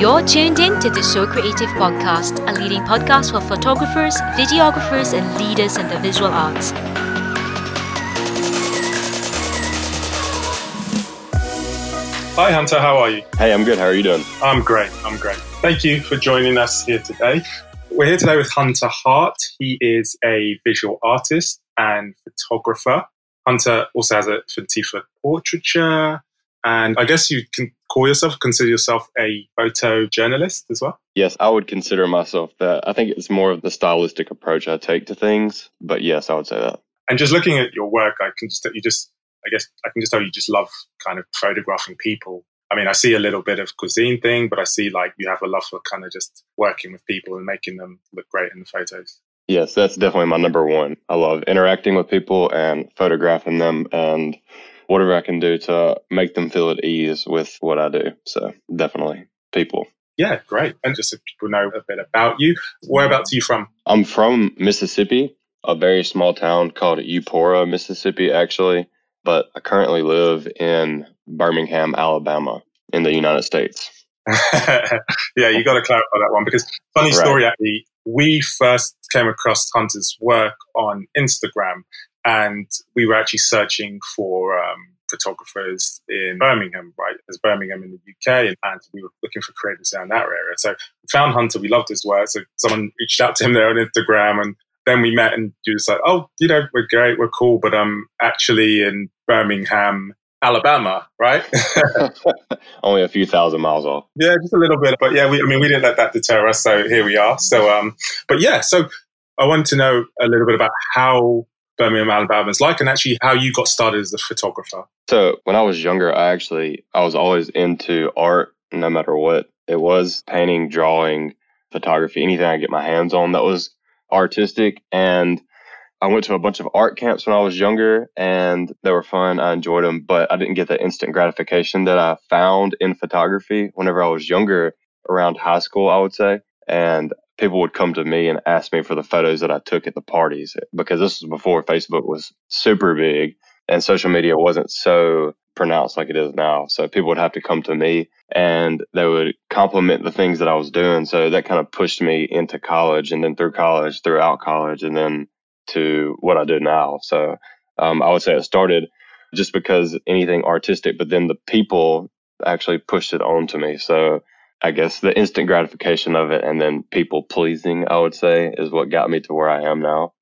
You're tuned in to the So Creative Podcast, a leading podcast for photographers, videographers, and leaders in the visual arts. Hi, Hunter. How are you? Hey, I'm good. How are you doing? I'm great. I'm great. Thank you for joining us here today. We're here today with Hunter Hart. He is a visual artist and photographer. Hunter also has a affinity for portraiture, and I guess you can call yourself, consider yourself a photojournalist as well? Yes, I would consider myself that. I think it's more of the stylistic approach I take to things, but yes, I would say that. And just looking at your work, I can just, you just, I guess I can just tell you just love kind of photographing people. I mean, I see a little bit of cuisine thing, but I see like you have a love for kind of just working with people and making them look great in the photos. Yes, that's definitely my number one. I love interacting with people and photographing them and whatever I can do to make them feel at ease with what I do. So definitely people. Yeah, great. And just so people know a bit about you, whereabouts are you from? I'm from Mississippi, a very small town called Eupora, Mississippi, actually. But I currently live in Birmingham, Alabama, in the United States. yeah, you got to clarify that one because funny story right. actually, we first came across Hunter's work on Instagram and we were actually searching for um, photographers in Birmingham, right? As Birmingham in the UK, and, and, we were looking for creators down that area. So we found Hunter. We loved his work. So someone reached out to him there on Instagram, and then we met, and he was like, "Oh, you know, we're great, we're cool, but I'm actually in Birmingham." Alabama, right? Only a few thousand miles off. Yeah, just a little bit. But yeah, we, I mean, we didn't let that deter us. So here we are. So, um, but yeah, so I wanted to know a little bit about how Birmingham, Alabama is like, and actually how you got started as a photographer. So when I was younger, I actually I was always into art, no matter what it was, painting, drawing, photography, anything I get my hands on that was artistic. And I went to a bunch of art camps when I was younger, and they were fun. I enjoyed them, but I didn't get the instant gratification that I found in photography whenever I was younger, around high school, I would say. And people would come to me and ask me for the photos that I took at the parties because this was before Facebook was super big and social media wasn't so pronounced like it is now. So people would have to come to me and they would compliment the things that I was doing. So that kind of pushed me into college and then through college, throughout college, and then to what I do now. So um, I would say it started just because anything artistic, but then the people actually pushed it on to me. So I guess the instant gratification of it and then people pleasing, I would say, is what got me to where I am now.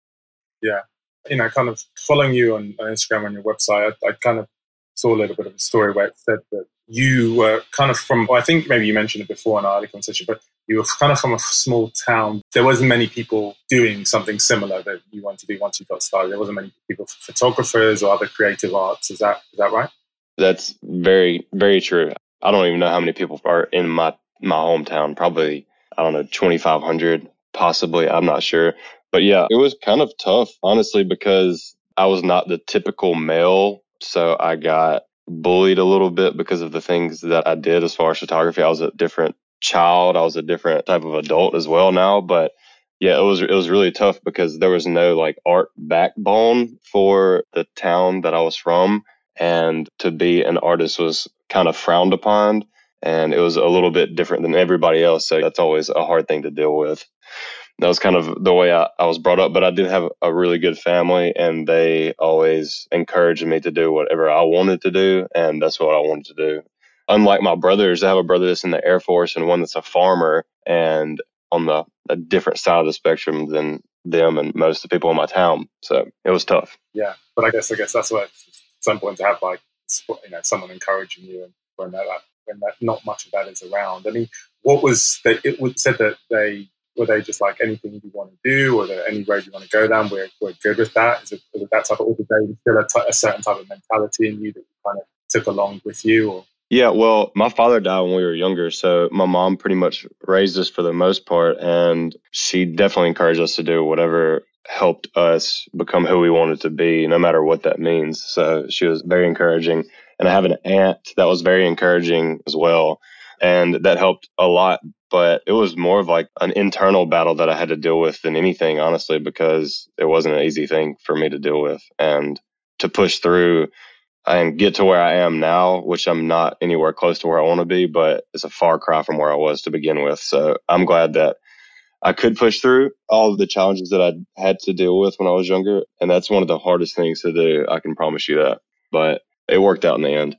Yeah. You know, kind of following you on, on Instagram on your website, I, I, kind of saw a little bit of a story where it said that you were kind of from, well, I think maybe you mentioned it before in our conversation, but you were kind of from a small town. There wasn't many people doing something similar that you wanted to do once you got started. There wasn't many people, photographers or other creative arts. Is that is that right? That's very, very true. I don't even know how many people are in my my hometown, probably, I don't know, 2,500, possibly. I'm not sure. But yeah, it was kind of tough, honestly, because I was not the typical male. So I got bullied a little bit because of the things that I did as far as photography. I was a different child. I was a different type of adult as well now. But yeah, it was it was really tough because there was no like art backbone for the town that I was from. And to be an artist was kind of frowned upon and it was a little bit different than everybody else. So that's always a hard thing to deal with. That was kind of the way I, I was brought up, but I did have a really good family and they always encouraged me to do whatever I wanted to do. And that's what I wanted to do. Unlike my brothers, I have a brother that's in the Air Force and one that's a farmer and on the a different side of the spectrum than them and most of the people in my town. So it was tough. Yeah. But I guess, I guess that's what it's important to have like, you know, someone encouraging you and when that when that, not much of that is around. I mean, what was that? it was said that they were they just like anything you want to do, or there any road you want to go down? We're, we're good with that. Is it, is it that type of, or did they still a, t- a certain type of mentality in you that you kind of took along with you? Or yeah, well, my father died when we were younger, so my mom pretty much raised us for the most part, and she definitely encouraged us to do whatever helped us become who we wanted to be, no matter what that means. So she was very encouraging. And I have an aunt that was very encouraging as well. And that helped a lot. But it was more of like an internal battle that I had to deal with than anything, honestly, because it wasn't an easy thing for me to deal with. And to push through, and get to where I am now, which I'm not anywhere close to where I want to be, but it's a far cry from where I was to begin with. So I'm glad that I could push through all of the challenges that I had to deal with when I was younger. And that's one of the hardest things to do. I can promise you that. But it worked out in the end.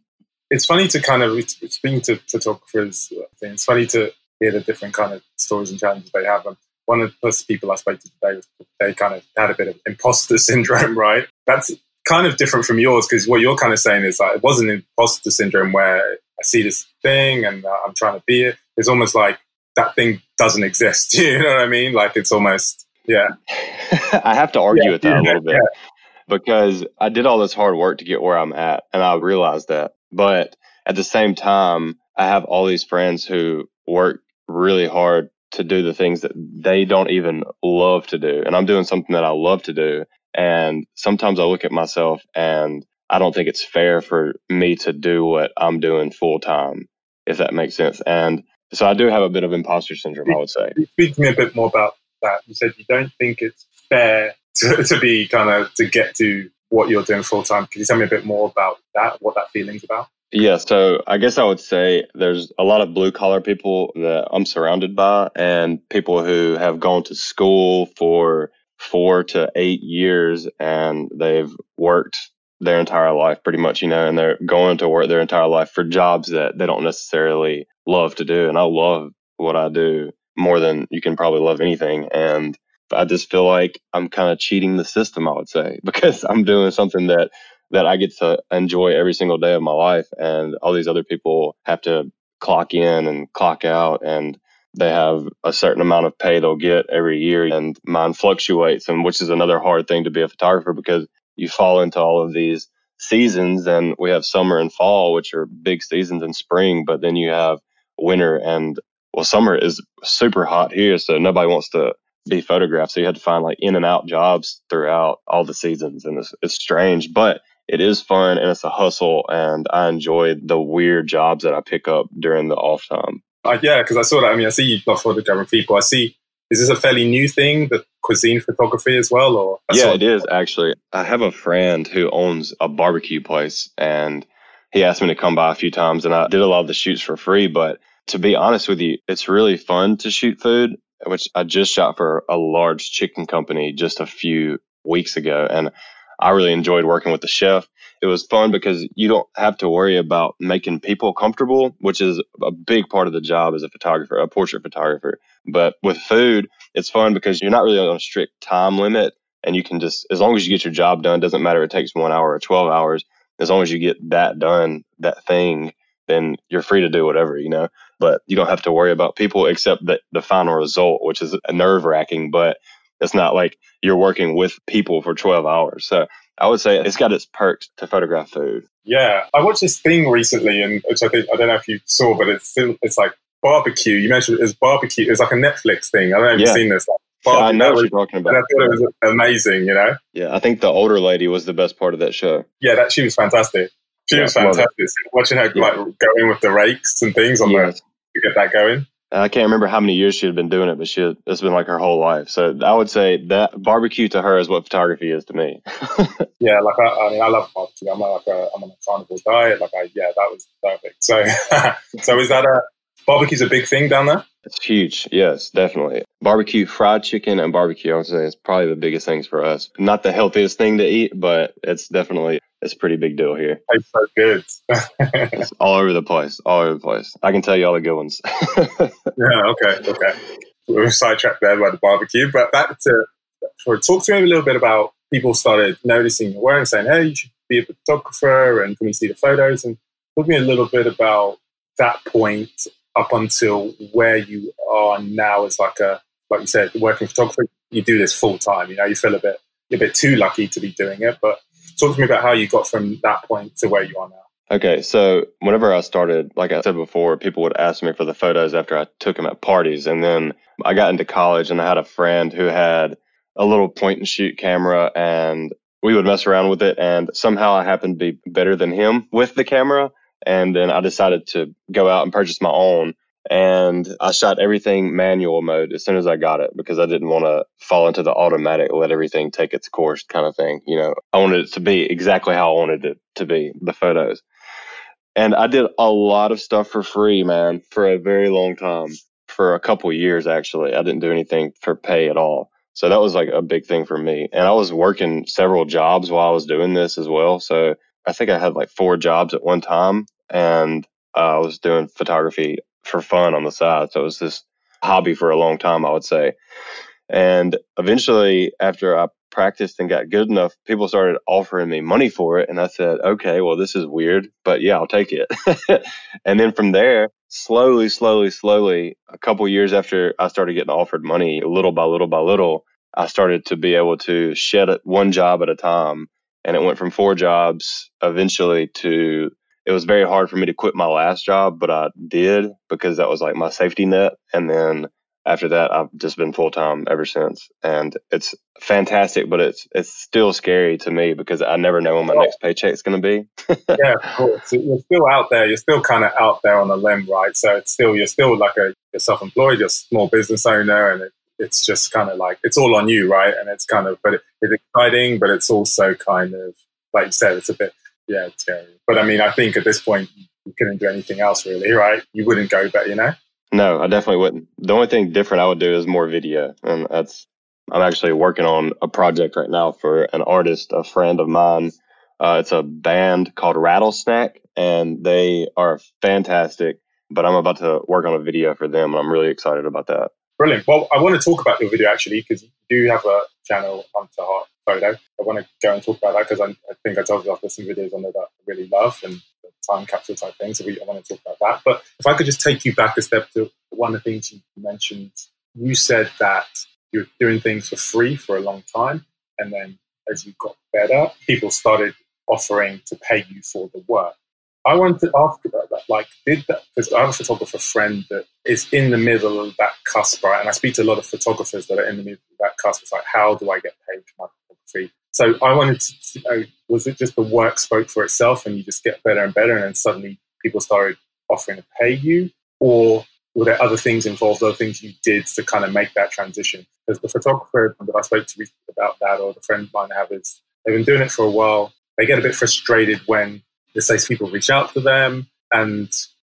It's funny to kind of, speaking to photographers, it's funny to hear the different kind of stories and challenges they have. And one of the first people I spoke to today, they kind of had a bit of imposter syndrome, right? That's kind of different from yours because what you're kind of saying is like it wasn't imposter syndrome where I see this thing and uh, I'm trying to be it. It's almost like that thing doesn't exist. You know what I mean? Like it's almost yeah. I have to argue yeah, with that yeah, a little bit yeah. Because I did all this hard work to get where I'm at, and I realized that. But at the same time, I have all these friends who work really hard to do the things that they don't even love to do, and I'm doing something that I love to do, and sometimes I look at myself and I don't think it's fair for me to do what I'm doing full time, if that makes sense. And so I do have a bit of imposter syndrome, I would say. Speak to me a bit more about that. You said you don't think it's fair to, to be kind of to get to what you're doing full time. Can you tell me a bit more about that, what that feeling's about? Yeah, so I guess I would say there's a lot of blue collar people that I'm surrounded by, and people who have gone to school for four to eight years and they've worked their entire life pretty much, you know, and they're going to work their entire life for jobs that they don't necessarily love to do. And I love what I do more than you can probably love anything. And I just feel like I'm kind of cheating the system, I would say, because I'm doing something that that I get to enjoy every single day of my life and all these other people have to clock in and clock out and they have a certain amount of pay they'll get every year and mine fluctuates and which is another hard thing to be a photographer because you fall into all of these seasons and we have summer and fall which are big seasons and spring but then you have winter and well summer is super hot here so nobody wants to be photographed so you had to find like in and out jobs throughout all the seasons and it's, it's strange but it is fun and it's a hustle and i enjoy the weird jobs that i pick up during the off time uh, yeah, because I saw that. I mean, I see you love photographing people. I see. Is this a fairly new thing, the cuisine photography as well, or yeah, it is actually. I have a friend who owns a barbecue place, and he asked me to come by a few times, and I did a lot of the shoots for free. But to be honest with you, it's really fun to shoot food, which I just shot for a large chicken company just a few weeks ago, and I really enjoyed working with the chef it was fun because you don't have to worry about making people comfortable, which is a big part of the job as a photographer, a portrait photographer. But with food, it's fun because you're not really on a strict time limit and you can just, as long as you get your job done, doesn't matter if it takes one hour or 12 hours, as long as you get that done, that thing, then you're free to do whatever, you know. But you don't have to worry about people except the, the final result, which is nerve wracking, but it's not like you're working with people for 12 hours. So I would say it's got its perks to photograph food. Yeah, I watched this thing recently, and which I think I don't know if you saw, but it's it's like barbecue. You mentioned it's barbecue. It's like a Netflix thing. I don't know if yeah. you've seen this. Like, yeah, I know what you're talking about. And I thought it was amazing. You know. Yeah, I think the older lady was the best part of that show. Yeah, that she was fantastic. She yeah, was fantastic. Watching her like go in with the rakes and things on yes. To get that going. I can't remember how many years she had been doing it, but she had, it's been like her whole life. So I would say that barbecue to her is what photography is to me. yeah, like I, I, mean, I love barbecue. I'm like a, I'm on a carnivore diet. Like I, yeah, that was perfect. So, so is that a barbecue's a big thing down there? It's huge. Yes, definitely. Barbecue, fried chicken, and barbecue. I would say is probably the biggest things for us. Not the healthiest thing to eat, but it's definitely it's a pretty big deal here. It's so good. it's all over the place. All over the place. I can tell you all the good ones. yeah. Okay. Okay. We're sidetracked there by the barbecue, but back to for talk to me a little bit about people started noticing your work and saying, "Hey, you should be a photographer," and can we see the photos? And talk to me a little bit about that point up until where you are now as like a like you said, working photographer. You do this full time. You know, you feel a bit you're a bit too lucky to be doing it, but talk to me about how you got from that point to where you are now. Okay, so whenever I started, like I said before, people would ask me for the photos after I took them at parties. And then I got into college and I had a friend who had a little point and shoot camera and we would mess around with it. And somehow I happened to be better than him with the camera. And then I decided to go out and purchase my own. And I shot everything manual mode as soon as I got it because I didn't want to fall into the automatic, let everything take its course kind of thing. You know, I wanted it to be exactly how I wanted it to be, the photos. And I did a lot of stuff for free, man, for a very long time, for a couple years actually. I didn't do anything for pay at all. So that was like a big thing for me. And I was working several jobs while I was doing this as well. So I think I had like four jobs at one time and uh, I was doing photography for fun on the side. So it was this hobby for a long time, I would say. And eventually, after I practiced and got good enough, people started offering me money for it. And I said, okay, well, this is weird, but yeah, I'll take it. and then from there, slowly, slowly, slowly, a couple years after I started getting offered money, little by little by little, I started to be able to shed one job at a time. And it went from four jobs eventually to it was very hard for me to quit my last job, but I did because that was like my safety net. And then after that, I've just been full time ever since, and it's fantastic. But it's it's still scary to me because I never know when my next paycheck is going to be. yeah, of course. You're still out there. You're still kind of out there on a limb, right? So it's still you're still like a you're self-employed, you're a small business owner, and it, it's just kind of like it's all on you, right? And it's kind of but it, it's exciting, but it's also kind of like you said, it's a bit yeah, it's scary. But I mean, I think at this point you couldn't do anything else really, right? You wouldn't go back, you know. No, I definitely wouldn't. The only thing different I would do is more video, and that's I'm actually working on a project right now for an artist, a friend of mine. Uh, it's a band called Rattlesnack, and they are fantastic. But I'm about to work on a video for them, and I'm really excited about that. Brilliant. Well, I want to talk about your video actually because you do have a channel, Hunter Hart Photo. I want to go and talk about that because I, I, think I told you I've got some videos on there that I really love and time capsule type things. So we, I want to talk about that. But if I could just take you back a step to one of the things you mentioned, you said that you're doing things for free for a long time. And then as you got better, people started offering to pay you for the work. I wanted to ask about that. Like, did that, because I have a photographer friend that is in the middle of that cusp, right? And I speak to a lot of photographers that are in the middle of that cusp. It's like, how do I get paid for my So I wanted to know, was it just the work spoke for itself and you just get better and better and then suddenly people started offering to pay you? Or were there other things involved, other things you did to kind of make that transition? Because the photographer that I spoke to about that or the friend of mine I have is they've been doing it for a while. They get a bit frustrated when the sales people reach out to them and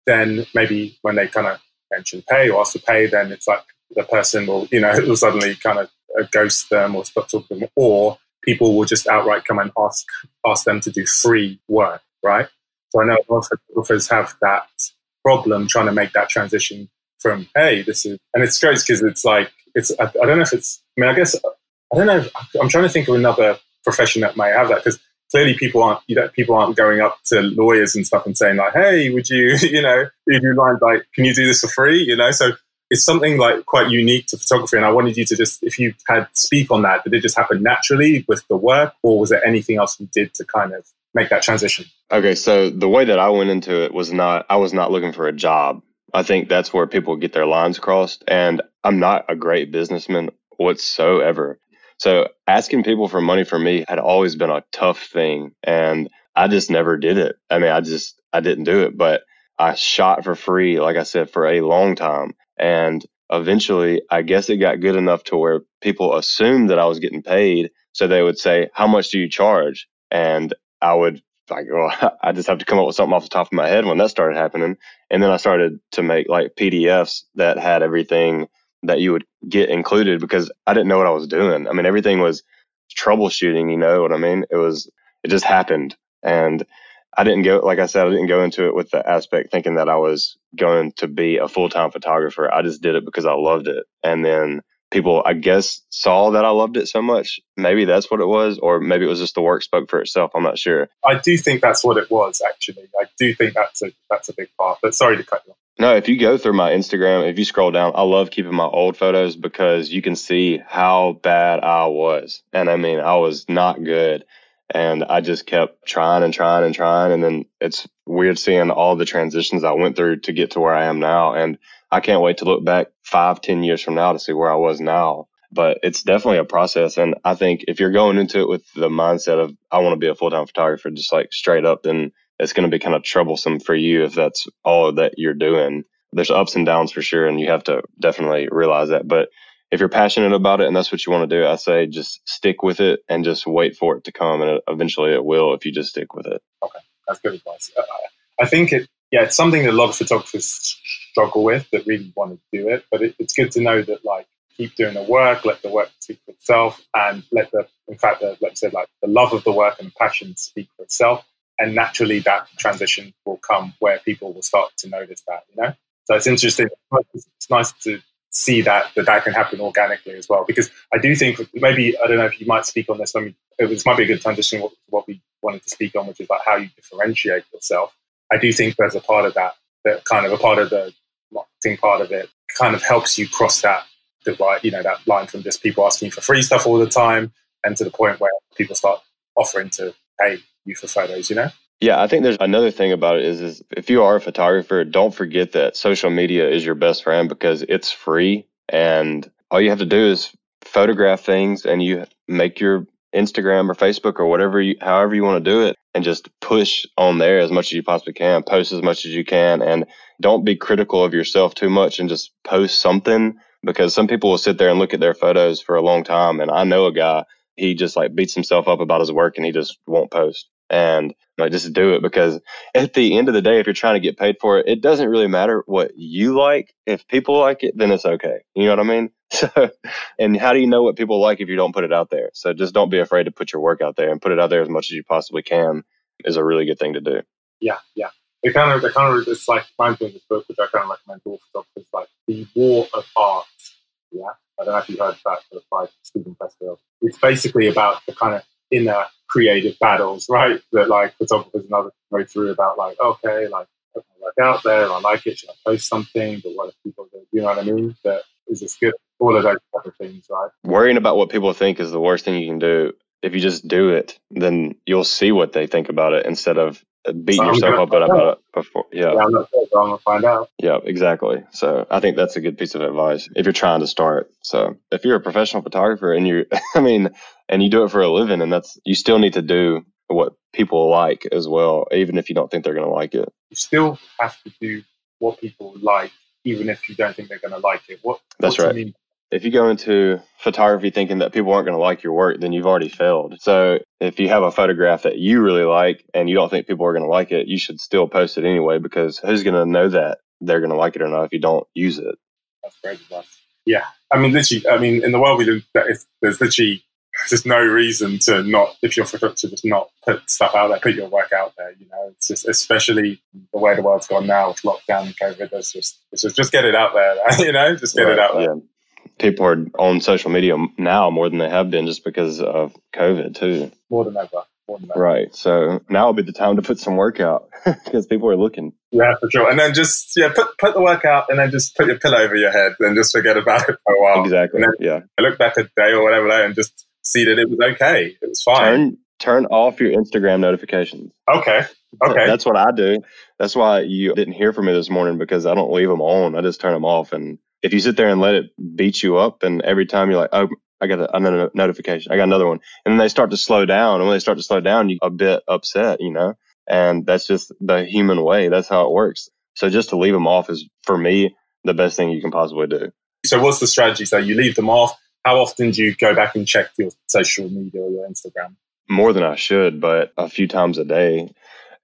then maybe when they kind of mention pay or ask to pay, then it's like the person will, you know, will suddenly kind of ghost them or stop talking to them, or people will just outright come and ask ask them to do free work, right? So I know a lot of photographers have that problem trying to make that transition from hey, this is, and it's strange because it's like it's I, I, don't know if it's. I mean, I guess I don't know. If, I'm trying to think of another profession that may have that because clearly people aren't you know people aren't going up to lawyers and stuff and saying like hey would you you know if you lines like can you do this for free you know so it's something like quite unique to photography and i wanted you to just if you had speak on that did it just happen naturally with the work or was there anything else you did to kind of make that transition okay so the way that i went into it was not i was not looking for a job i think that's where people get their lines crossed and i'm not a great businessman whatsoever so asking people for money for me had always been a tough thing. And I just never did it. I mean, I just, I didn't do it, but I shot for free, like I said, for a long time. And eventually, I guess it got good enough to where people assumed that I was getting paid. So they would say, How much do you charge? And I would like, well, I just have to come up with something off the top of my head when that started happening. And then I started to make like PDFs that had everything that you would get included because I didn't know what I was doing. I mean, everything was troubleshooting, you know what I mean? It was, it just happened. And I didn't go, like I said, I didn't go into it with the aspect thinking that I was going to be a full time photographer. I just did it because I loved it. And then people, I guess, saw that I loved it so much. Maybe that's what it was, or maybe it was just the work spoke for itself. I'm not sure. I do think that's what it was, actually. I do think that's a, that's a big part. But sorry to cut you off. No, if you go through my Instagram, if you scroll down, I love keeping my old photos because you can see how bad I was. And I mean, I was not good. And I just kept trying and trying and trying. And then it's weird seeing all the transitions I went through to get to where I am now. And I can't wait to look back five, ten years from now to see where I was now. But it's definitely a process. And I think if you're going into it with the mindset of, I want to be a full time photographer, just like straight up, then it's going to be kind of troublesome for you if that's all that you're doing. there's ups and downs for sure, and you have to definitely realize that. But if you're passionate about it and that's what you want to do, I say just stick with it and just wait for it to come, and eventually it will if you just stick with it. Okay, that's good advice. Uh, I think it, yeah, it's something that a lot of photographers struggle with that really want to do it, but it, it's good to know that like keep doing the work, let the work speak for itself, and let the, in fact, the, I said, like the love of the work and passion speak for itself. And naturally, that transition will come where people will start to notice that, you know? So it's interesting. It's nice to see that that, that can happen organically as well. Because I do think maybe, I don't know if you might speak on this. Let me, this might be a good transition what, what we wanted to speak on, which is like how you differentiate yourself. I do think there's a part of that, that kind of a part of the marketing part of it kind of helps you cross that divide, you know, that line from just people asking for free stuff all the time and to the point where people start offering to pay you for photos, you know? Yeah, I think there's another thing about it is, is if you are a photographer, don't forget that social media is your best friend because it's free and all you have to do is photograph things and you make your Instagram or Facebook or whatever you, however you want to do it and just push on there as much as you possibly can, post as much as you can and don't be critical of yourself too much and just post something because some people will sit there and look at their photos for a long time. And I know a guy, he just like beats himself up about his work and he just won't post. And like just do it because at the end of the day, if you're trying to get paid for it, it doesn't really matter what you like. If people like it, then it's okay. You know what I mean? So, and how do you know what people like if you don't put it out there? So just don't be afraid to put your work out there and put it out there as much as you possibly can is a really good thing to do. Yeah, yeah. It kind of, it kind of, it's like I'm this book, which I kind of recommend to all photographers, like the war of art. Yeah, I don't know if you heard that by Steven Pressfield. It's basically about the kind of inner creative battles, right? That like photographers and others go through about like, okay, like put my work out there, I like it, should I post something? But what if people do? You know what I mean? That is this good? All of those type of things, right? Worrying about what people think is the worst thing you can do. If you just do it, then you'll see what they think about it instead of beating so yourself up about it before. Yeah. yeah I'm not sure, so I'm gonna find out. Yeah, exactly. So I think that's a good piece of advice if you're trying to start. So if you're a professional photographer and you, I mean, and you do it for a living, and that's you still need to do what people like as well, even if you don't think they're going to like it. You still have to do what people like, even if you don't think they're going to like it. What? That's right if you go into photography thinking that people aren't going to like your work, then you've already failed. So if you have a photograph that you really like and you don't think people are going to like it, you should still post it anyway because who's going to know that they're going to like it or not if you don't use it? That's great advice. Yeah. I mean, literally, I mean, in the world we live, there's literally there's no reason to not, if you're photographer, just not put stuff out there, put your work out there. You know, it's just, especially the way the world's gone now with lockdown and COVID, there's just, it's just, just get it out there, you know, just get right, it out there. People are on social media now more than they have been just because of COVID too. More than ever. More than ever. Right. So now will be the time to put some work out because people are looking. Yeah, for sure. And then just yeah, put put the work out and then just put your pillow over your head and just forget about it for a while. Exactly. yeah. I look back a day or whatever and just see that it was okay. It was fine. Turn turn off your Instagram notifications. Okay. Okay. That's what I do. That's why you didn't hear from me this morning because I don't leave them on. I just turn them off and if you sit there and let it beat you up, and every time you're like, oh, I got a, another notification, I got another one, and then they start to slow down, and when they start to slow down, you a bit upset, you know, and that's just the human way. That's how it works. So just to leave them off is for me the best thing you can possibly do. So what's the strategy? So you leave them off. How often do you go back and check your social media or your Instagram? More than I should, but a few times a day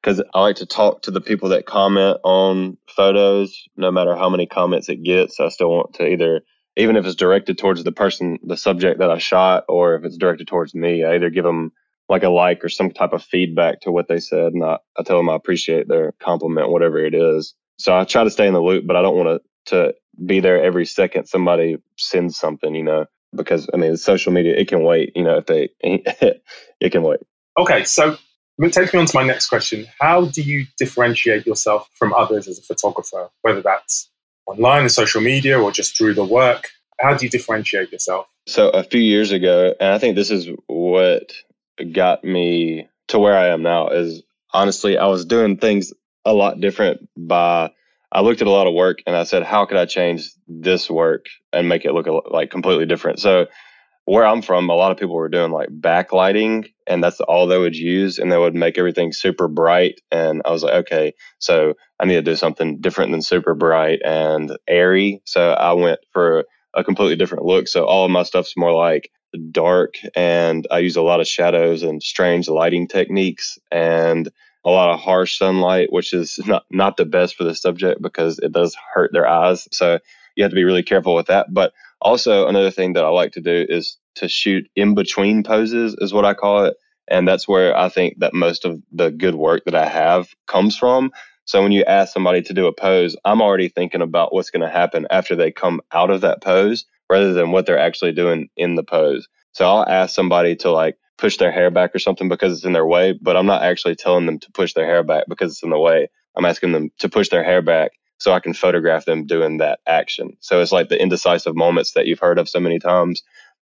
because I like to talk to the people that comment on photos, no matter how many comments it gets. I still want to either, even if it's directed towards the person, the subject that I shot, or if it's directed towards me, I either give them like a like or some type of feedback to what they said. And I, I tell them I appreciate their compliment, whatever it is. So I try to stay in the loop, but I don't want to, to be there every second somebody sends something, you know, because I mean, social media, it can wait, you know, if they, it can wait. Okay. So it takes me on to my next question. How do you differentiate yourself from others as a photographer, whether that's online and social media or just through the work? How do you differentiate yourself? So, a few years ago, and I think this is what got me to where I am now, is honestly, I was doing things a lot different by I looked at a lot of work and I said, how could I change this work and make it look like completely different? So where I'm from, a lot of people were doing like backlighting, and that's all they would use, and they would make everything super bright. And I was like, okay, so I need to do something different than super bright and airy. So I went for a completely different look. So all of my stuff's more like dark, and I use a lot of shadows and strange lighting techniques, and a lot of harsh sunlight, which is not not the best for the subject because it does hurt their eyes. So you have to be really careful with that. But also, another thing that I like to do is to shoot in between poses, is what I call it. And that's where I think that most of the good work that I have comes from. So when you ask somebody to do a pose, I'm already thinking about what's going to happen after they come out of that pose rather than what they're actually doing in the pose. So I'll ask somebody to like push their hair back or something because it's in their way, but I'm not actually telling them to push their hair back because it's in the way. I'm asking them to push their hair back so I can photograph them doing that action. So it's like the indecisive moments that you've heard of so many times.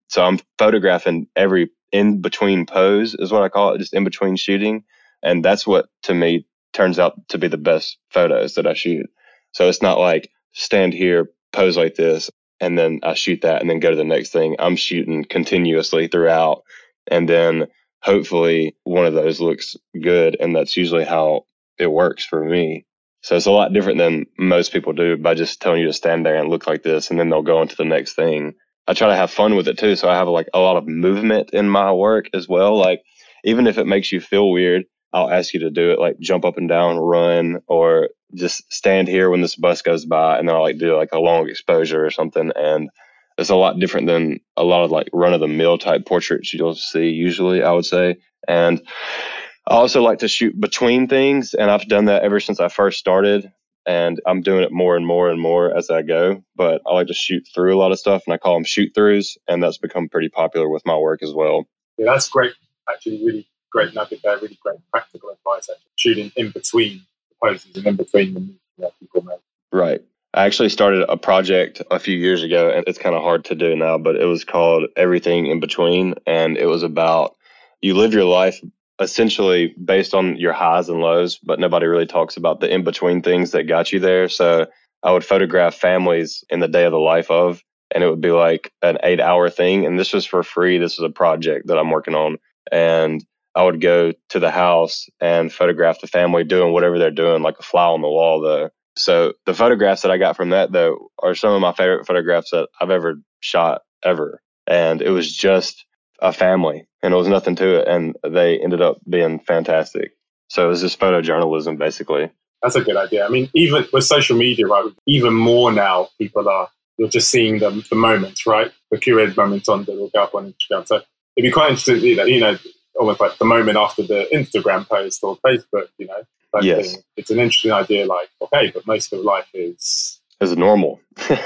So I'm photographing every in between pose is what I call it, just in between shooting. And that's what to me turns out to be the best photos that I shoot. So it's not like stand here, pose like this, and then I shoot that and then go to the next thing. I'm shooting continuously throughout. And then hopefully one of those looks good. And that's usually how it works for me. So it's a lot different than most people do by just telling you to stand there and look like this, and then they'll go on to the next thing. I try to have fun with it too, so I have like a lot of movement in my work as well. Like even if it makes you feel weird, I'll ask you to do it, like jump up and down, run, or just stand here when this bus goes by, and then I'll like do like a long exposure or something. And it's a lot different than a lot of like run of the mill type portraits you'll see usually. I would say, and I also like to shoot between things, and I've done that ever since I first started. And I'm doing it more and more and more as I go. But I like to shoot through a lot of stuff, and I call them shoot throughs, and that's become pretty popular with my work as well. Yeah, that's great. Actually, really great nugget there. Really great practical advice. Actually, shooting in between the poses and in between the moves that people make. Right. I actually started a project a few years ago, and it's kind of hard to do now, but it was called Everything in Between. And it was about you live your life essentially based on your highs and lows, but nobody really talks about the in between things that got you there. So I would photograph families in the day of the life of, and it would be like an eight hour thing. And this was for free. This is a project that I'm working on. And I would go to the house and photograph the family doing whatever they're doing, like a fly on the wall, though. So the photographs that I got from that, though, are some of my favorite photographs that I've ever shot ever. And it was just a family and it was nothing to it. And they ended up being fantastic. So it was just photojournalism, basically. That's a good idea. I mean, even with social media, right, even more now people are, you're just seeing the, the moments, right? The curated moments on the will go up on Instagram. So it'd be quite interesting, you know, almost like the moment after the Instagram post or Facebook, you know. Like yes. It's an interesting idea, like, okay, but most of life is as normal. yeah,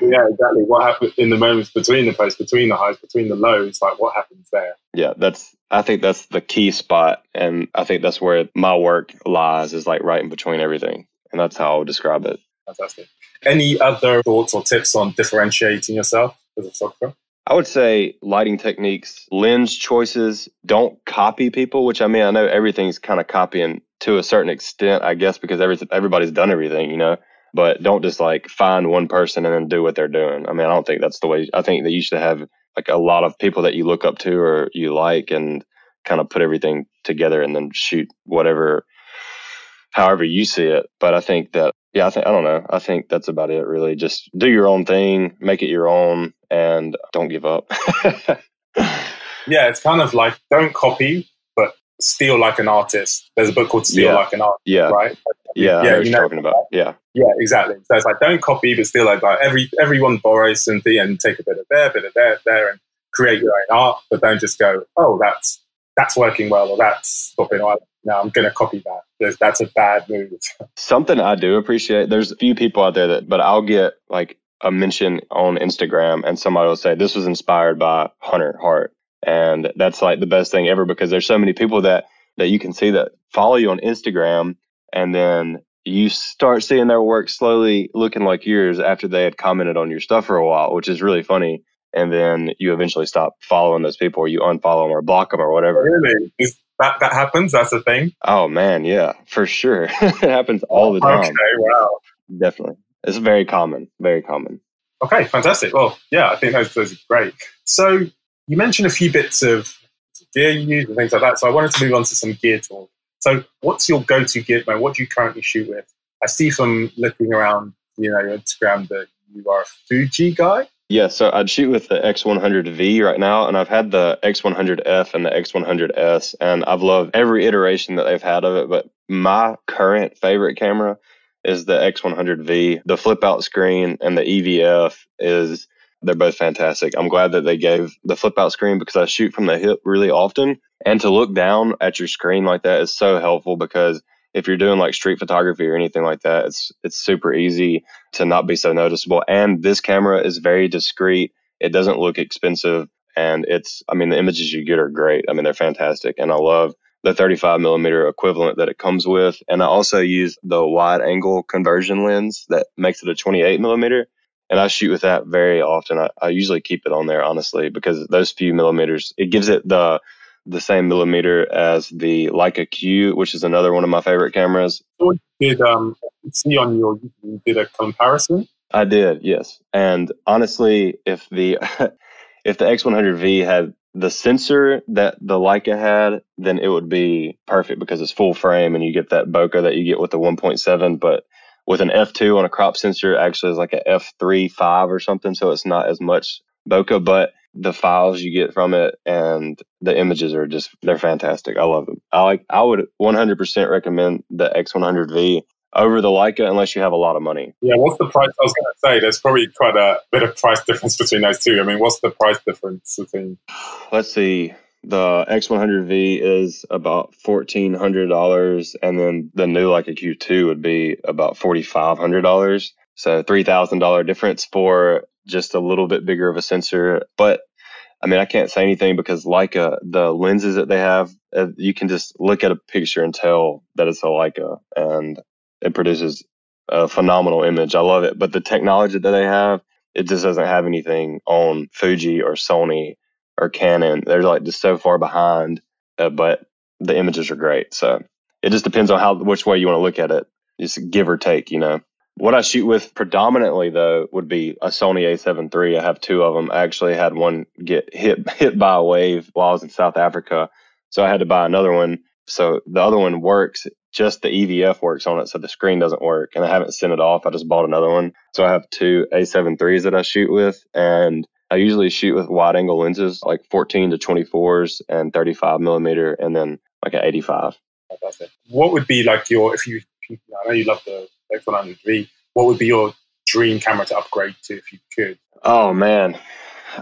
exactly. What happened in the moments between the posts, between the highs, between the lows? Like, what happens there? Yeah, that's. I think that's the key spot, and I think that's where my work lies. Is like right in between everything, and that's how I would describe it. Fantastic. Any other thoughts or tips on differentiating yourself as a photographer? I would say lighting techniques, lens choices. Don't copy people, which I mean, I know everything's kind of copying to a certain extent, I guess, because every, everybody's done everything, you know but don't just like find one person and then do what they're doing. I mean, I don't think that's the way. I think that you should have like a lot of people that you look up to or you like and kind of put everything together and then shoot whatever, however you see it. But I think that, yeah, I think, I don't know. I think that's about it really. Just do your own thing, make it your own, and don't give up. yeah, it's kind of like don't copy, but steal like an artist. There's a book called Steal yeah. Like an Artist, yeah. right? Yeah, yeah, you know, talking about. Yeah, yeah, exactly. So it's like don't copy, but still like, like every everyone borrows something and take a bit of there, bit of there, there, and create your own art. But don't just go, oh, that's that's working well, or that's popping well. No, I'm going to copy that. There's, that's a bad move. Something I do appreciate. There's a few people out there that, but I'll get like a mention on Instagram, and somebody will say this was inspired by Hunter Hart, and that's like the best thing ever because there's so many people that that you can see that follow you on Instagram and then you start seeing their work slowly looking like yours after they had commented on your stuff for a while, which is really funny. And then you eventually stop following those people, or you unfollow them, or block them, or whatever. Really, is that that happens? That's a thing. Oh man, yeah, for sure. it happens all the time. Okay, wow, definitely. It's very common. Very common. Okay, fantastic. Well, yeah, I think those, those are great. So you mentioned a few bits of gear you use and things like that. So I wanted to move on to some gear talk. So what's your go-to man? What do you currently shoot with? I see from looking around, you know, your Instagram that you are a Fuji guy. Yeah, so I'd shoot with the X100V right now, and I've had the X100F and the X100S, and I've loved every iteration that they've had of it. But my current favorite camera is the X100V. The flip out screen and the EVF is they're both fantastic. I'm glad that they gave the flip out screen because I shoot from the hip really often, and to look down at your screen like that is so helpful because if you're doing like street photography or anything like that, it's it's super easy to not be so noticeable. And this camera is very discreet. It doesn't look expensive, and it's I mean the images you get are great. I mean they're fantastic, and I love the 35 millimeter equivalent that it comes with. And I also use the wide angle conversion lens that makes it a 28 millimeter. And I shoot with that very often. I, I usually keep it on there honestly because those few millimeters it gives it the the same millimeter as the Leica Q, which is another one of my favorite cameras. Did um see on your you did a comparison? I did, yes. And honestly, if the if the X100V had the sensor that the Leica had, then it would be perfect because it's full frame and you get that bokeh that you get with the 1.7. But with an f2 on a crop sensor, actually is like a f3 5 or something, so it's not as much bokeh. But the files you get from it and the images are just they're fantastic. I love them. I like I would 100% recommend the X100V over the Leica unless you have a lot of money. Yeah, what's the price? I was going to say there's probably quite a bit of price difference between those two. I mean, what's the price difference between? Let's see. The X100V is about fourteen hundred dollars, and then the new Leica Q2 would be about forty five hundred dollars. So three thousand dollar difference for just a little bit bigger of a sensor. But I mean, I can't say anything because Leica, the lenses that they have, uh, you can just look at a picture and tell that it's a Leica, and it produces a phenomenal image. I love it. But the technology that they have, it just doesn't have anything on Fuji or Sony or Canon. They're like just so far behind, uh, but the images are great. So it just depends on how which way you want to look at it. Just give or take, you know. What I shoot with predominantly though would be a Sony A7 III. I have two of them. I actually had one get hit hit by a wave while I was in South Africa, so I had to buy another one. So the other one works, just the EVF works on it, so the screen doesn't work. And I haven't sent it off. I just bought another one. So I have two A7 IIIs that I shoot with, and I usually shoot with wide angle lenses, like 14 to 24s and 35 millimeter, and then like an 85. What would be like your if you? I know you love the X100V. What would be your dream camera to upgrade to if you could? Oh man,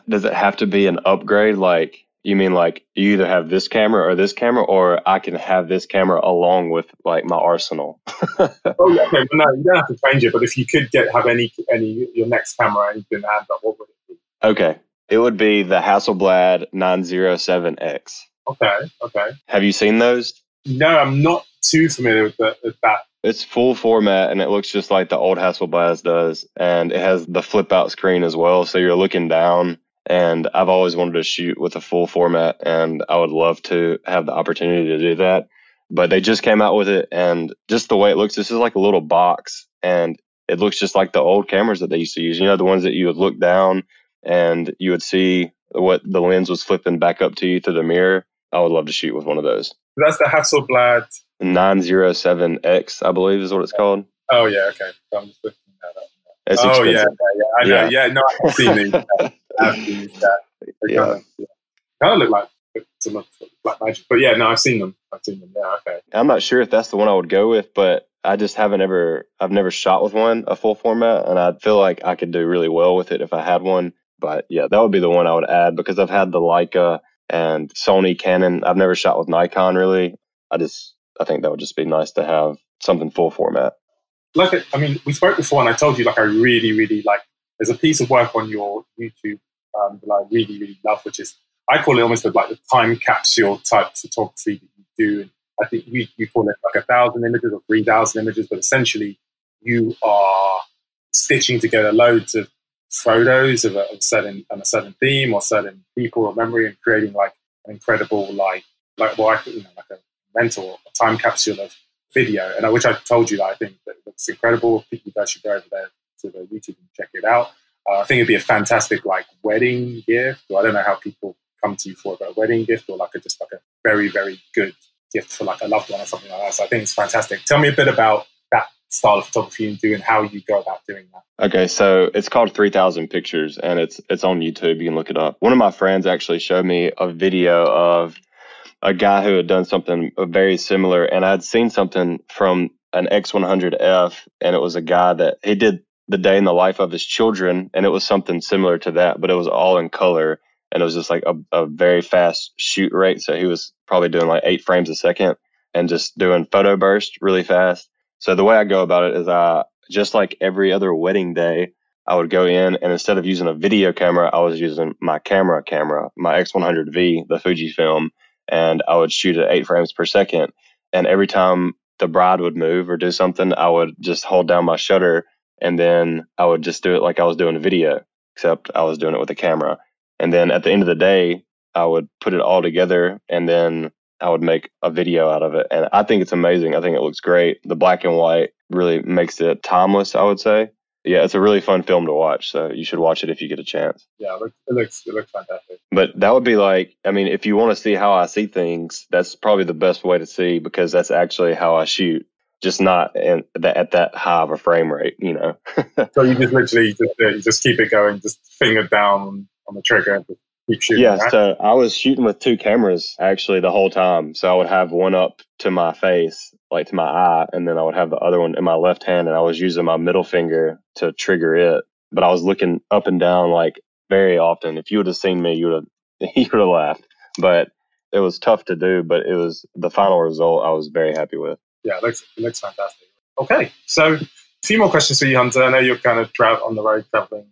does it have to be an upgrade? Like you mean like you either have this camera or this camera, or I can have this camera along with like my arsenal? oh yeah, okay, no, you don't have to change it. But if you could get have any any your next camera and you can hand up, what would it? Okay, it would be the Hasselblad 907X. Okay, okay. Have you seen those? No, I'm not too familiar with, the, with that it's full format and it looks just like the old Hasselblad does. And it has the flip out screen as well. So you're looking down. And I've always wanted to shoot with a full format and I would love to have the opportunity to do that. But they just came out with it and just the way it looks, this is like a little box and it looks just like the old cameras that they used to use. You know, the ones that you would look down and you would see what the lens was flipping back up to you through the mirror. I would love to shoot with one of those. That's the Hasselblad 907X, I believe is what it's called. Oh, yeah. Okay. So I'm just looking that up. It's oh, yeah, yeah. I know. Yeah. yeah. No, I've seen these. I've seen. Yeah. yeah. Kind, of, yeah. kind of look like some black magic. But yeah, no, I've seen them. I've seen them. Yeah. Okay. I'm not sure if that's the one I would go with, but I just haven't ever, I've never shot with one, a full format, and I feel like I could do really well with it if I had one. But yeah, that would be the one I would add because I've had the Leica and Sony Canon. I've never shot with Nikon really. I just I think that would just be nice to have something full format. Like, I mean, we spoke before, and I told you like I really, really like. There's a piece of work on your YouTube um, that I really, really love, which is I call it almost like the time capsule type photography that you do. And I think you, you call it like a thousand images or three thousand images, but essentially you are stitching together loads of photos of a, of a certain and a certain theme or certain people or memory and creating like an incredible like like well I, you know like a mental a time capsule of video, and I, which I told you that I think that looks incredible. You guys should go over there to the YouTube and check it out. Uh, I think it'd be a fantastic like wedding gift. I don't know how people come to you for a wedding gift or like a, just like a very very good gift for like a loved one or something like that. So I think it's fantastic. Tell me a bit about style of photography and do and how you go about doing that. Okay, so it's called 3000 Pictures and it's it's on YouTube. You can look it up. One of my friends actually showed me a video of a guy who had done something very similar and I'd seen something from an X100F and it was a guy that he did the day in the life of his children and it was something similar to that, but it was all in color and it was just like a, a very fast shoot rate. So he was probably doing like eight frames a second and just doing photo burst really fast. So the way I go about it is I just like every other wedding day, I would go in and instead of using a video camera, I was using my camera camera, my X100V, the Fujifilm, and I would shoot at eight frames per second. And every time the bride would move or do something, I would just hold down my shutter and then I would just do it like I was doing a video, except I was doing it with a camera. And then at the end of the day, I would put it all together and then I would make a video out of it. And I think it's amazing. I think it looks great. The black and white really makes it timeless, I would say. Yeah, it's a really fun film to watch. So you should watch it if you get a chance. Yeah, it looks, it looks, it looks fantastic. But that would be like, I mean, if you want to see how I see things, that's probably the best way to see because that's actually how I shoot just not in, at that high of a frame rate, you know. so you just literally just, uh, you just keep it going, just finger down on the trigger and keep shooting. Yeah, so I was shooting with two cameras actually the whole time. So I would have one up to my face, like to my eye, and then I would have the other one in my left hand, and I was using my middle finger to trigger it. But I was looking up and down like very often. If you would have seen me, you would have you would have laughed. But it was tough to do, but it was the final result I was very happy with. Yeah, it looks, it looks fantastic. Okay, so a few more questions for you, Hunter. I know you're kind of out on the road traveling,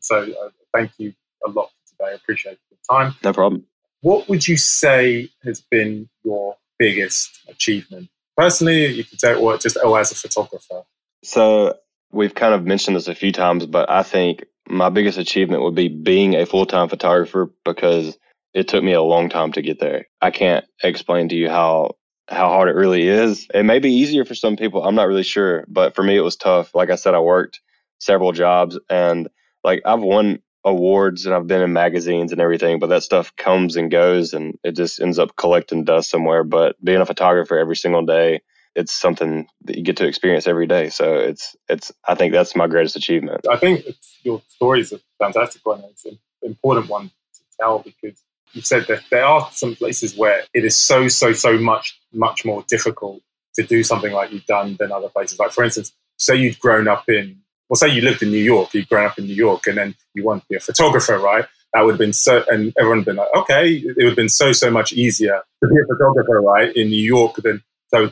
so uh, thank you a lot today. I appreciate your time. No problem. What would you say has been your biggest achievement? Personally, you could say, or just or as a photographer. So we've kind of mentioned this a few times, but I think my biggest achievement would be being a full time photographer because it took me a long time to get there. I can't explain to you how how hard it really is. It may be easier for some people. I'm not really sure, but for me, it was tough. Like I said, I worked several jobs and like I've won awards and I've been in magazines and everything, but that stuff comes and goes and it just ends up collecting dust somewhere. But being a photographer every single day, it's something that you get to experience every day. So it's, it's, I think that's my greatest achievement. I think your story is a fantastic one. It's an important one to tell because you said that there are some places where it is so, so, so much, much more difficult to do something like you've done than other places. Like, for instance, say you'd grown up in, well, say you lived in New York, you'd grown up in New York, and then you want to be a photographer, right? That would have been so, and everyone would been like, okay, it would have been so, so much easier to be a photographer, right, in New York than, so,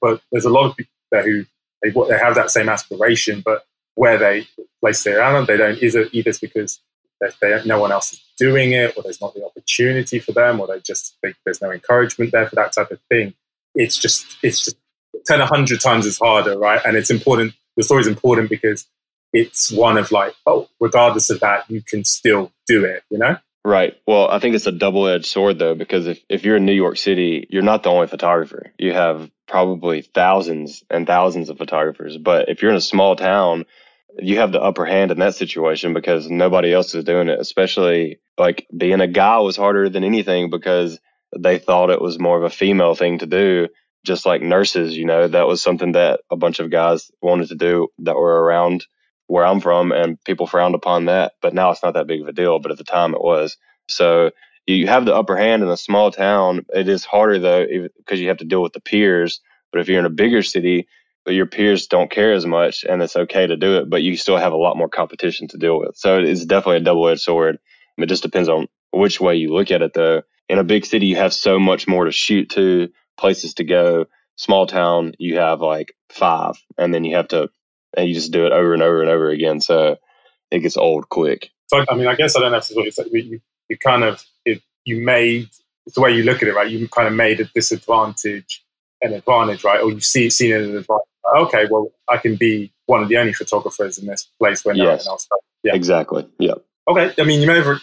but there's a lot of people there who, they, they have that same aspiration, but where they place their own, they don't, either, either because they, no one else is doing it, or there's not the opportunity for them, or they just think there's no encouragement there for that type of thing. It's just it's just ten hundred times as harder, right? And it's important. The story is important because it's one of like, oh, regardless of that, you can still do it. You know. Right. Well, I think it's a double edged sword though, because if, if you're in New York City, you're not the only photographer. You have probably thousands and thousands of photographers. But if you're in a small town you have the upper hand in that situation because nobody else is doing it. Especially like being a guy was harder than anything because they thought it was more of a female thing to do. Just like nurses, you know, that was something that a bunch of guys wanted to do that were around where I'm from, and people frowned upon that. But now it's not that big of a deal. But at the time, it was. So you have the upper hand in a small town. It is harder though because you have to deal with the peers. But if you're in a bigger city, your peers don't care as much and it's okay to do it, but you still have a lot more competition to deal with. So it's definitely a double edged sword. It just depends on which way you look at it though. In a big city, you have so much more to shoot to, places to go. Small town, you have like five and then you have to, and you just do it over and over and over again. So it gets old quick. So, I mean, I guess I don't have to say, you, you kind of, it, you made, it's the way you look at it, right? You kind of made a disadvantage an advantage, right? Or you see seen it as an advantage okay, well, I can be one of the only photographers in this place when yes. no one else does. Yeah. Exactly. Yeah. Okay. I mean, you may have,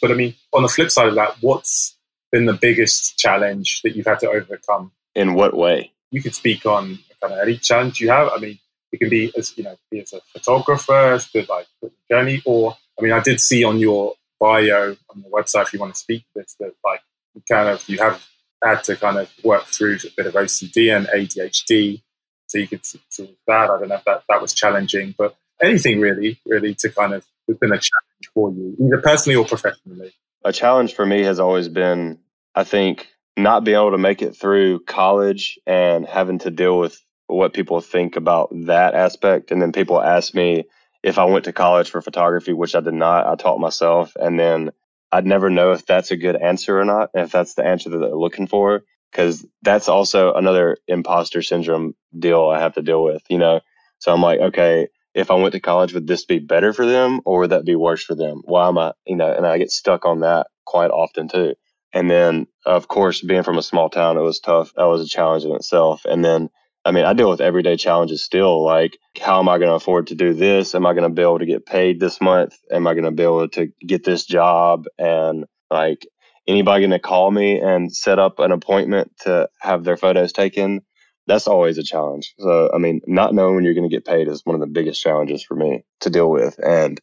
but I mean, on the flip side of that, what's been the biggest challenge that you've had to overcome? In what way? You could speak on kind of any challenge you have. I mean, it can be as you know, be as a photographer, as the like the journey, or I mean, I did see on your bio on your website if you want to speak this that like you kind of you have had to kind of work through a bit of OCD and ADHD, so you could see that. I don't know if that that was challenging, but anything really, really to kind of has been a challenge for you, either personally or professionally. A challenge for me has always been, I think, not being able to make it through college and having to deal with what people think about that aspect. And then people ask me if I went to college for photography, which I did not. I taught myself. And then I'd never know if that's a good answer or not, if that's the answer that they're looking for. Cause that's also another imposter syndrome deal I have to deal with, you know? So I'm like, okay, if I went to college, would this be better for them or would that be worse for them? Why am I, you know, and I get stuck on that quite often too. And then, of course, being from a small town, it was tough. That was a challenge in itself. And then I mean, I deal with everyday challenges still. Like, how am I going to afford to do this? Am I going to be able to get paid this month? Am I going to be able to get this job? And like, anybody going to call me and set up an appointment to have their photos taken? That's always a challenge. So, I mean, not knowing when you're going to get paid is one of the biggest challenges for me to deal with. And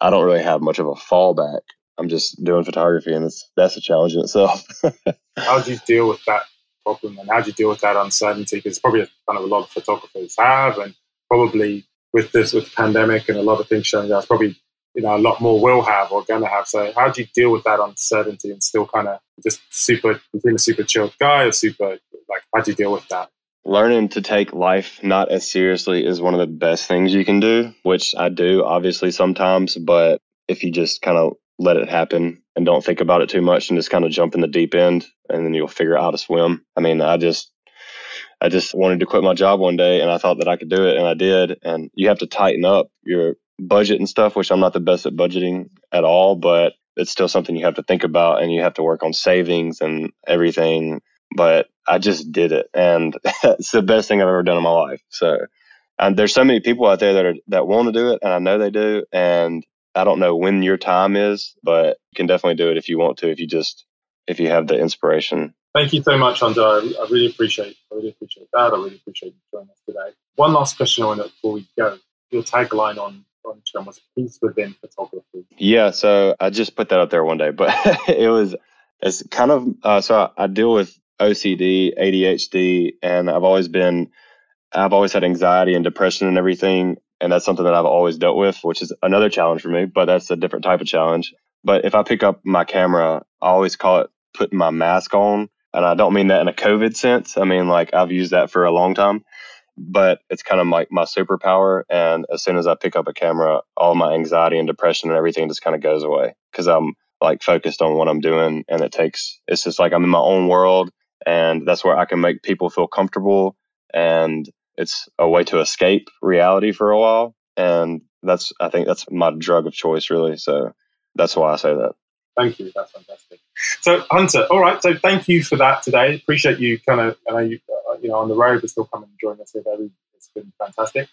I don't really have much of a fallback. I'm just doing photography, and it's that's a challenge in itself. How do you deal with that problem and how do you deal with that uncertainty? Because probably kind of a lot of photographers have, and probably with this with the pandemic and a lot of things showing that's probably you know a lot more will have or gonna have. So how do you deal with that uncertainty and still kind of just super being a super chilled guy or super like how do you deal with that? Learning to take life not as seriously is one of the best things you can do, which I do obviously sometimes, but if you just kind of let it happen and don't think about it too much and just kind of jump in the deep end and then you'll figure out how to swim. I mean, I just I just wanted to quit my job one day and I thought that I could do it and I did. And you have to tighten up your budget and stuff, which I'm not the best at budgeting at all, but it's still something you have to think about and you have to work on savings and everything. But I just did it and it's the best thing I've ever done in my life. So and there's so many people out there that are that want to do it and I know they do and I don't know when your time is, but you can definitely do it if you want to, if you just if you have the inspiration. Thank you so much. I, I really appreciate I really appreciate that. I really appreciate you joining us today. One last question I want to before we go. Your tagline on on Instagram was peace within photography. Yeah, so I just put that up there one day, but it was it's kind of uh, so I, I deal with OCD, ADHD, and I've always been I've always had anxiety and depression and everything and that's something that I've always dealt with, which is another challenge for me, but that's a different type of challenge. But if I pick up my camera, I always call it putting my mask on. And I don't mean that in a COVID sense. I mean, like I've used that for a long time, but it's kind of like my superpower. And as soon as I pick up a camera, all my anxiety and depression and everything just kind of goes away because I'm like focused on what I'm doing. And it takes, it's just like I'm in my own world. And that's where I can make people feel comfortable and it's a way to escape reality for a while. And that's, I think that's my drug of choice, really. So that's why I say that. Thank you. That's fantastic. So, Hunter, all right. So, thank you for that today. Appreciate you kind of, I know you, uh, you know, on the road, but still coming and joining us here. It's been fantastic.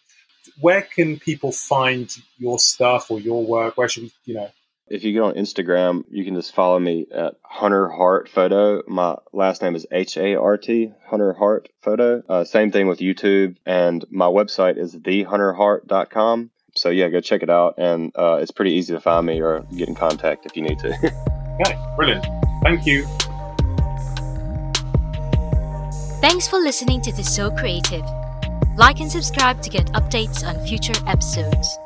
Where can people find your stuff or your work? Where should we, you know, if you go on Instagram, you can just follow me at Hunter Hart Photo. My last name is H A R T, Hunter Hart Photo. Uh, same thing with YouTube, and my website is thehunterhart.com. So yeah, go check it out, and uh, it's pretty easy to find me or get in contact if you need to. okay, brilliant. Thank you. Thanks for listening to The So Creative. Like and subscribe to get updates on future episodes.